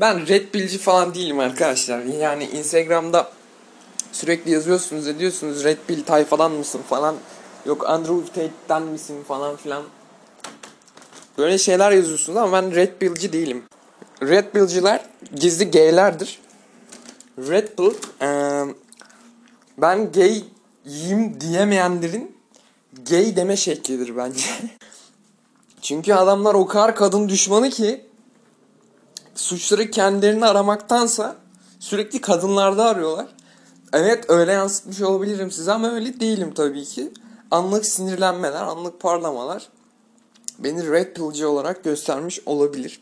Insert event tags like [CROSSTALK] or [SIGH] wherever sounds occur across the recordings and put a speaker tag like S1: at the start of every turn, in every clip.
S1: Ben red pillci falan değilim arkadaşlar. Yani Instagram'da sürekli yazıyorsunuz ediyorsunuz red pill tayfadan mısın falan. Yok Andrew Tate'den misin falan filan. Böyle şeyler yazıyorsunuz ama ben red pillci değilim. Red pillciler gizli gaylerdir. Red pill eee, ben gayim diyemeyenlerin gay deme şeklidir bence. [LAUGHS] Çünkü adamlar o kadar kadın düşmanı ki suçları kendilerini aramaktansa sürekli kadınlarda arıyorlar. Evet öyle yansıtmış olabilirim size ama öyle değilim tabii ki. Anlık sinirlenmeler, anlık parlamalar beni red pillci olarak göstermiş olabilir.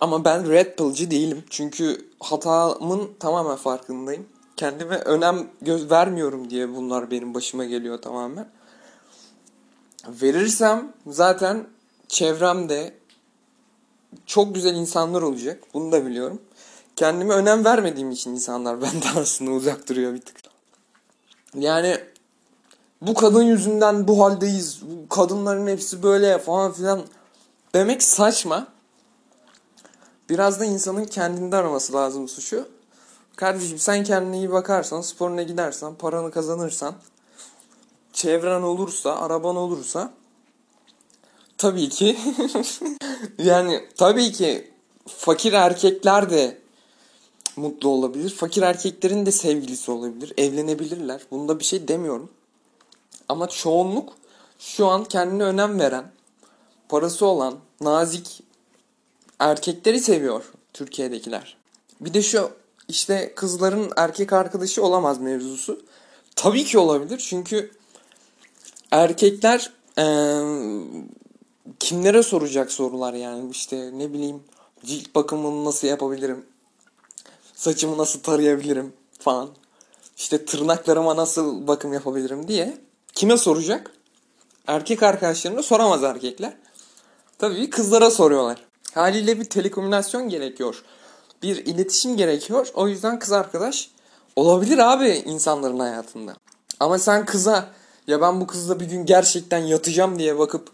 S1: Ama ben red pillci değilim. Çünkü hatamın tamamen farkındayım. Kendime önem göz vermiyorum diye bunlar benim başıma geliyor tamamen. Verirsem zaten çevremde çok güzel insanlar olacak. Bunu da biliyorum. Kendime önem vermediğim için insanlar [LAUGHS] benden aslında uzak duruyor bir tık. Yani bu kadın yüzünden bu haldeyiz. Bu kadınların hepsi böyle falan filan demek saçma. Biraz da insanın kendinde araması lazım suçu. Kardeşim sen kendine iyi bakarsan, sporuna gidersen, paranı kazanırsan, çevren olursa, araban olursa tabii ki [LAUGHS] yani tabii ki fakir erkekler de mutlu olabilir. Fakir erkeklerin de sevgilisi olabilir. Evlenebilirler. Bunda bir şey demiyorum. Ama çoğunluk şu an kendine önem veren, parası olan, nazik erkekleri seviyor Türkiye'dekiler. Bir de şu işte kızların erkek arkadaşı olamaz mevzusu. Tabii ki olabilir çünkü erkekler eee, kimlere soracak sorular yani işte ne bileyim cilt bakımını nasıl yapabilirim, saçımı nasıl tarayabilirim falan. İşte tırnaklarıma nasıl bakım yapabilirim diye kime soracak? Erkek arkadaşlarına soramaz erkekler. Tabii kızlara soruyorlar. Haliyle bir telekomünikasyon gerekiyor. Bir iletişim gerekiyor. O yüzden kız arkadaş olabilir abi insanların hayatında. Ama sen kıza ya ben bu kızla bir gün gerçekten yatacağım diye bakıp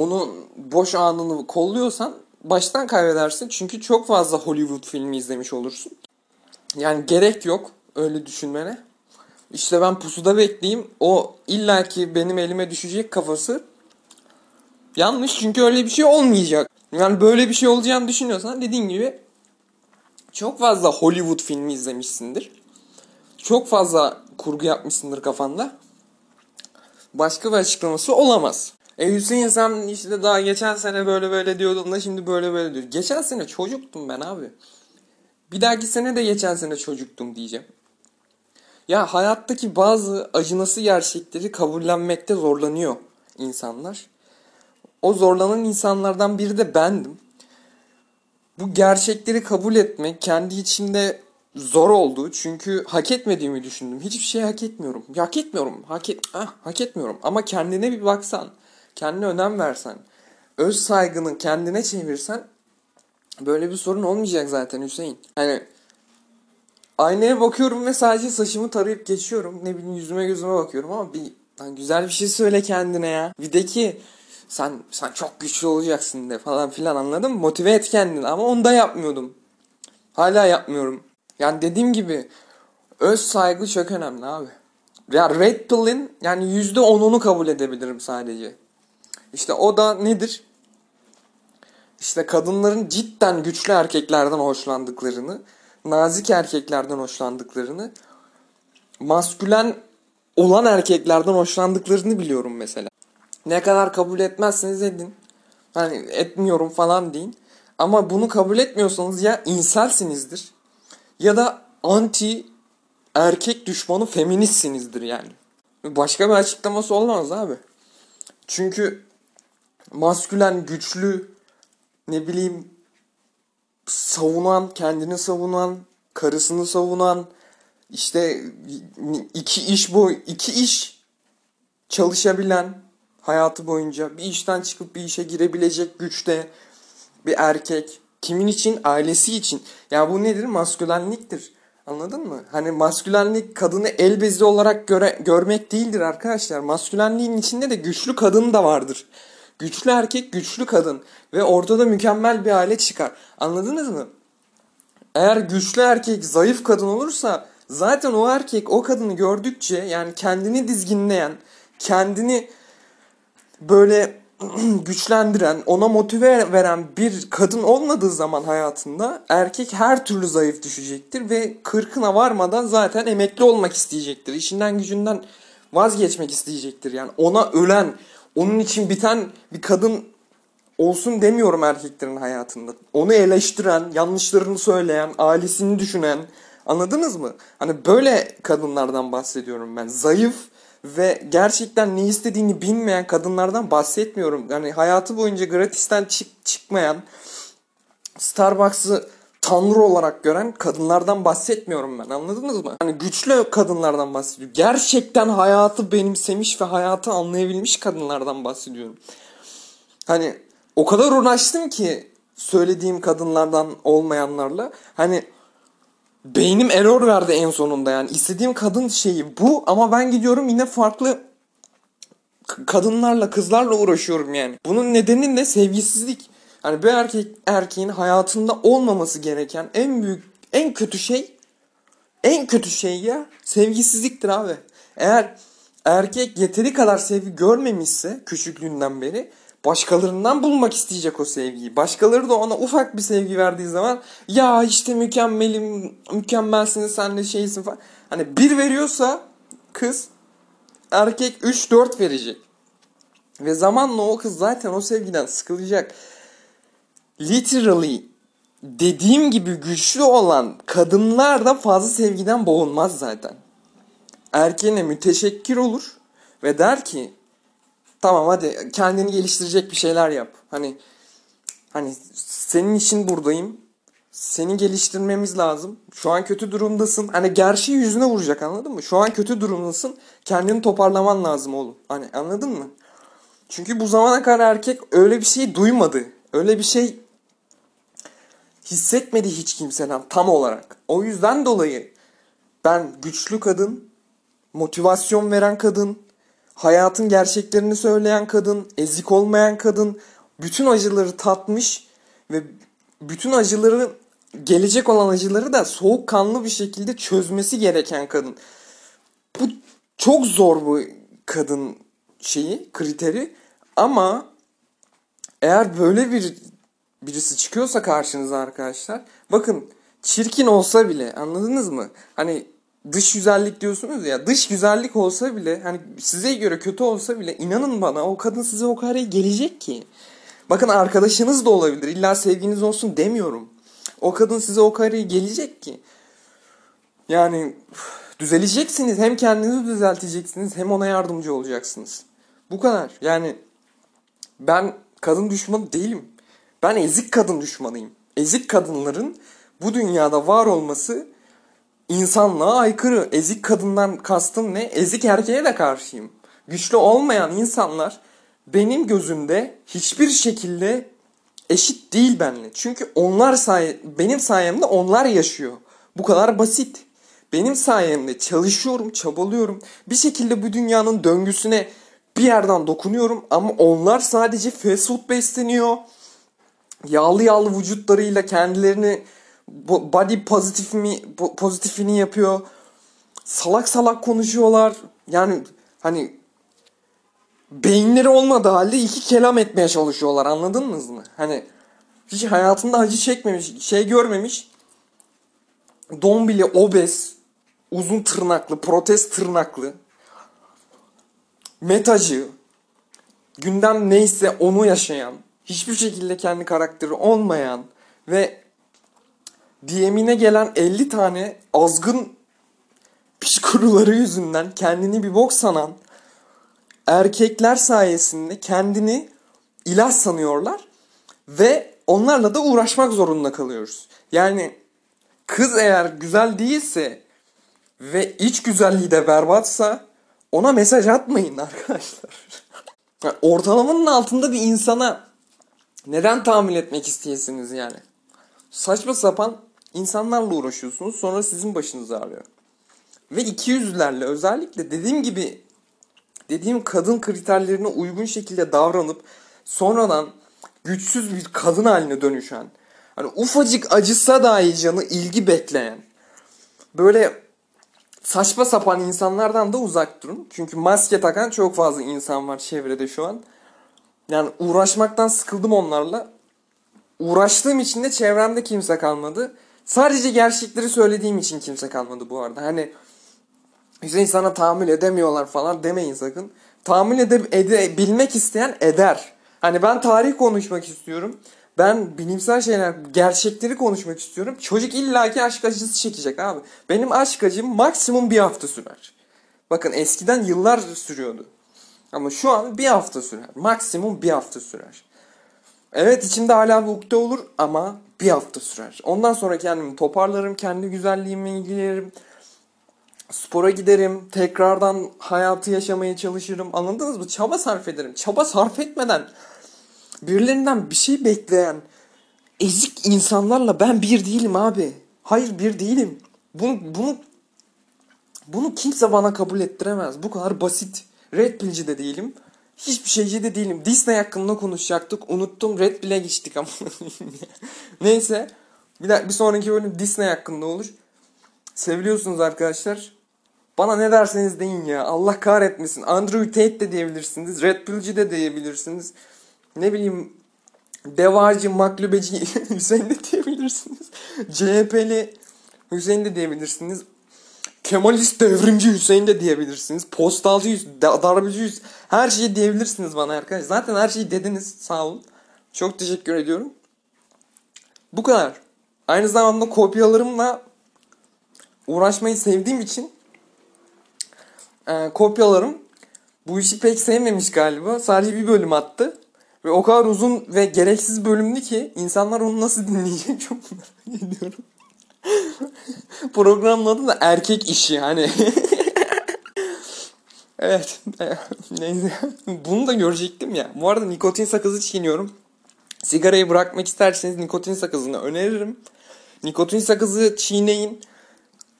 S1: onun boş anını kolluyorsan baştan kaybedersin. Çünkü çok fazla Hollywood filmi izlemiş olursun. Yani gerek yok öyle düşünmene. İşte ben pusuda bekleyeyim. O illaki benim elime düşecek kafası yanlış çünkü öyle bir şey olmayacak. Yani böyle bir şey olacağını düşünüyorsan dediğin gibi çok fazla Hollywood filmi izlemişsindir. Çok fazla kurgu yapmışsındır kafanda. Başka bir açıklaması olamaz. E Hüseyin sen işte daha geçen sene böyle böyle diyordun da şimdi böyle böyle diyor. Geçen sene çocuktum ben abi. Bir dahaki sene de geçen sene çocuktum diyeceğim. Ya hayattaki bazı acınası gerçekleri kabullenmekte zorlanıyor insanlar. O zorlanan insanlardan biri de bendim. Bu gerçekleri kabul etmek kendi içimde zor oldu. Çünkü hak etmediğimi düşündüm. Hiçbir şey hak etmiyorum. Hak etmiyorum. Hak, et, ah, hak etmiyorum. Ama kendine bir baksan, kendine önem versen, öz saygını kendine çevirsen böyle bir sorun olmayacak zaten Hüseyin. Hani aynaya bakıyorum ve sadece saçımı tarayıp geçiyorum. Ne bileyim yüzüme gözüme bakıyorum ama bir lan güzel bir şey söyle kendine ya. Bir de ki sen sen çok güçlü olacaksın de falan filan anladın mı? Motive et kendini ama onu da yapmıyordum. Hala yapmıyorum. Yani dediğim gibi öz saygı çok önemli abi. Ya Red Pill'in yani %10'unu kabul edebilirim sadece. İşte o da nedir? İşte kadınların cidden güçlü erkeklerden hoşlandıklarını, nazik erkeklerden hoşlandıklarını, maskülen olan erkeklerden hoşlandıklarını biliyorum mesela. Ne kadar kabul etmezseniz edin. Hani etmiyorum falan deyin. Ama bunu kabul etmiyorsanız ya inselsinizdir ya da anti erkek düşmanı feministsinizdir yani. Başka bir açıklaması olmaz abi. Çünkü maskülen, güçlü, ne bileyim savunan, kendini savunan, karısını savunan, işte iki iş bu iki iş çalışabilen hayatı boyunca bir işten çıkıp bir işe girebilecek güçte bir erkek. Kimin için? Ailesi için. Ya bu nedir? Maskülenliktir. Anladın mı? Hani maskülenlik kadını el bezi olarak göre, görmek değildir arkadaşlar. Maskülenliğin içinde de güçlü kadın da vardır. Güçlü erkek, güçlü kadın. Ve ortada mükemmel bir aile çıkar. Anladınız mı? eğer güçlü erkek zayıf kadın olursa zaten o erkek o kadını gördükçe yani kendini dizginleyen, kendini böyle [CLEARS THROAT] güçlendiren, ona motive veren bir kadın olmadığı zaman hayatında erkek her türlü zayıf düşecektir ve kırkına varmadan zaten emekli olmak isteyecektir. İşinden gücünden vazgeçmek isteyecektir. Yani ona ölen, onun için biten bir kadın olsun demiyorum erkeklerin hayatında. Onu eleştiren, yanlışlarını söyleyen, ailesini düşünen, anladınız mı? Hani böyle kadınlardan bahsediyorum ben. Zayıf ve gerçekten ne istediğini bilmeyen kadınlardan bahsetmiyorum. Yani hayatı boyunca gratisten çık çıkmayan, Starbucks'ı tanrı olarak gören kadınlardan bahsetmiyorum ben. Anladınız mı? Hani güçlü kadınlardan bahsediyorum. Gerçekten hayatı benimsemiş ve hayatı anlayabilmiş kadınlardan bahsediyorum. Hani o kadar uğraştım ki söylediğim kadınlardan olmayanlarla. Hani beynim error verdi en sonunda yani. istediğim kadın şeyi bu ama ben gidiyorum yine farklı kadınlarla, kızlarla uğraşıyorum yani. Bunun nedeni de sevgisizlik. Hani bir erkek erkeğin hayatında olmaması gereken en büyük, en kötü şey en kötü şey ya sevgisizliktir abi. Eğer erkek yeteri kadar sevgi görmemişse küçüklüğünden beri başkalarından bulmak isteyecek o sevgiyi. Başkaları da ona ufak bir sevgi verdiği zaman ya işte mükemmelim, mükemmelsin sen de şeysin falan. Hani bir veriyorsa kız erkek 3-4 verecek. Ve zamanla o kız zaten o sevgiden sıkılacak. Literally dediğim gibi güçlü olan kadınlar da fazla sevgiden boğulmaz zaten. Erkeğine müteşekkir olur ve der ki Tamam hadi kendini geliştirecek bir şeyler yap. Hani hani senin için buradayım. Seni geliştirmemiz lazım. Şu an kötü durumdasın. Hani gerçeği yüzüne vuracak anladın mı? Şu an kötü durumdasın. Kendini toparlaman lazım oğlum. Hani anladın mı? Çünkü bu zamana kadar erkek öyle bir şey duymadı. Öyle bir şey hissetmedi hiç kimseden tam olarak. O yüzden dolayı ben güçlü kadın, motivasyon veren kadın, hayatın gerçeklerini söyleyen kadın, ezik olmayan kadın, bütün acıları tatmış ve bütün acıları gelecek olan acıları da soğukkanlı bir şekilde çözmesi gereken kadın. Bu çok zor bu kadın şeyi, kriteri ama eğer böyle bir birisi çıkıyorsa karşınıza arkadaşlar bakın çirkin olsa bile anladınız mı? Hani dış güzellik diyorsunuz ya dış güzellik olsa bile hani size göre kötü olsa bile inanın bana o kadın size o kadar gelecek ki. Bakın arkadaşınız da olabilir illa sevginiz olsun demiyorum. O kadın size o kadar gelecek ki. Yani düzeleceksiniz hem kendinizi düzelteceksiniz hem ona yardımcı olacaksınız. Bu kadar yani ben kadın düşmanı değilim. Ben ezik kadın düşmanıyım. Ezik kadınların bu dünyada var olması insanlığa aykırı. Ezik kadından kastım ne? Ezik erkeğe de karşıyım. Güçlü olmayan insanlar benim gözümde hiçbir şekilde eşit değil benimle. Çünkü onlar say benim sayemde onlar yaşıyor. Bu kadar basit. Benim sayemde çalışıyorum, çabalıyorum. Bir şekilde bu dünyanın döngüsüne bir yerden dokunuyorum ama onlar sadece fast food besleniyor. Yağlı yağlı vücutlarıyla kendilerini body pozitif mi pozitifini yapıyor. Salak salak konuşuyorlar. Yani hani beyinleri olmadığı halde iki kelam etmeye çalışıyorlar anladınız mı? Hani hiç hayatında acı çekmemiş, şey görmemiş. Dombili, obez, uzun tırnaklı, protest tırnaklı, metacı, gündem neyse onu yaşayan, hiçbir şekilde kendi karakteri olmayan ve DM'ine gelen 50 tane azgın piş kuruları yüzünden kendini bir bok sanan erkekler sayesinde kendini ilah sanıyorlar ve onlarla da uğraşmak zorunda kalıyoruz. Yani kız eğer güzel değilse ve iç güzelliği de berbatsa ona mesaj atmayın arkadaşlar. [LAUGHS] ortalamanın altında bir insana neden tahammül etmek isteyesiniz yani? Saçma sapan insanlarla uğraşıyorsunuz sonra sizin başınız ağrıyor. Ve iki yüzlerle özellikle dediğim gibi dediğim kadın kriterlerine uygun şekilde davranıp sonradan güçsüz bir kadın haline dönüşen Hani ufacık acısa dahi canı ilgi bekleyen. Böyle saçma sapan insanlardan da uzak durun. Çünkü maske takan çok fazla insan var çevrede şu an. Yani uğraşmaktan sıkıldım onlarla. Uğraştığım için de çevremde kimse kalmadı. Sadece gerçekleri söylediğim için kimse kalmadı bu arada. Hani Hüseyin sana tahammül edemiyorlar falan demeyin sakın. Tahammül ede, edebilmek isteyen eder. Hani ben tarih konuşmak istiyorum. Ben bilimsel şeyler, gerçekleri konuşmak istiyorum. Çocuk illaki aşk acısı çekecek abi. Benim aşk acım maksimum bir hafta sürer. Bakın eskiden yıllar sürüyordu. Ama şu an bir hafta sürer. Maksimum bir hafta sürer. Evet içimde hala bir ukde olur ama bir hafta sürer. Ondan sonra kendimi toparlarım, kendi güzelliğime ilgilenirim. Spora giderim, tekrardan hayatı yaşamaya çalışırım. Anladınız mı? Çaba sarf ederim. Çaba sarf etmeden birilerinden bir şey bekleyen ezik insanlarla ben bir değilim abi. Hayır bir değilim. Bunu, bunu, bunu kimse bana kabul ettiremez. Bu kadar basit. Red Pill'ci de değilim. Hiçbir şeyci de değilim. Disney hakkında konuşacaktık. Unuttum. Red Pill'e geçtik ama. [LAUGHS] Neyse. Bir, de, bir sonraki bölüm Disney hakkında olur. Seviliyorsunuz arkadaşlar. Bana ne derseniz deyin ya. Allah kahretmesin. Andrew Tate de diyebilirsiniz. Red Pill'ci de diyebilirsiniz. Ne bileyim Devacı, Maklubeci [LAUGHS] Hüseyin de diyebilirsiniz. CHP'li Hüseyin de diyebilirsiniz. Kemalist devrimci Hüseyin de diyebilirsiniz. Postalcı, darbeci her şeyi diyebilirsiniz bana arkadaşlar. Zaten her şeyi dediniz. Sağ olun. Çok teşekkür ediyorum. Bu kadar. Aynı zamanda kopyalarımla uğraşmayı sevdiğim için e, kopyalarım bu işi pek sevmemiş galiba. Sadece bir bölüm attı. Ve o kadar uzun ve gereksiz bölümdü ki insanlar onu nasıl dinleyecek [LAUGHS] çok merak ediyorum. [LAUGHS] Programın adı da erkek işi hani. [LAUGHS] evet. [LAUGHS] Neyse. Bunu da görecektim ya. Bu arada nikotin sakızı çiğniyorum. Sigarayı bırakmak isterseniz nikotin sakızını öneririm. Nikotin sakızı çiğneyin.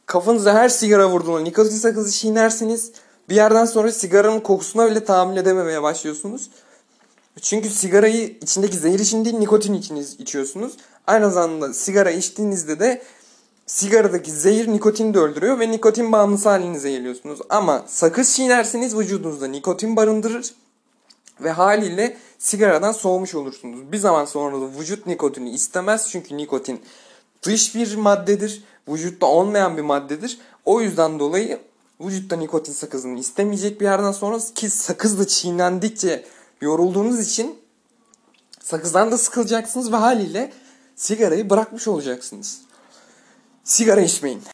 S1: Kafanıza her sigara vurduğunda nikotin sakızı çiğnerseniz bir yerden sonra sigaranın kokusuna bile tahammül edememeye başlıyorsunuz. Çünkü sigarayı içindeki zehir için değil nikotin için içiyorsunuz. Aynı zamanda sigara içtiğinizde de sigaradaki zehir nikotini de öldürüyor ve nikotin bağımlısı halinize geliyorsunuz. Ama sakız çiğnerseniz vücudunuzda nikotin barındırır ve haliyle sigaradan soğumuş olursunuz. Bir zaman sonra da vücut nikotini istemez çünkü nikotin dış bir maddedir. Vücutta olmayan bir maddedir. O yüzden dolayı vücutta nikotin sakızını istemeyecek bir yerden sonra ki sakız da çiğnendikçe yorulduğunuz için sakızdan da sıkılacaksınız ve haliyle sigarayı bırakmış olacaksınız. Sigara içmeyin.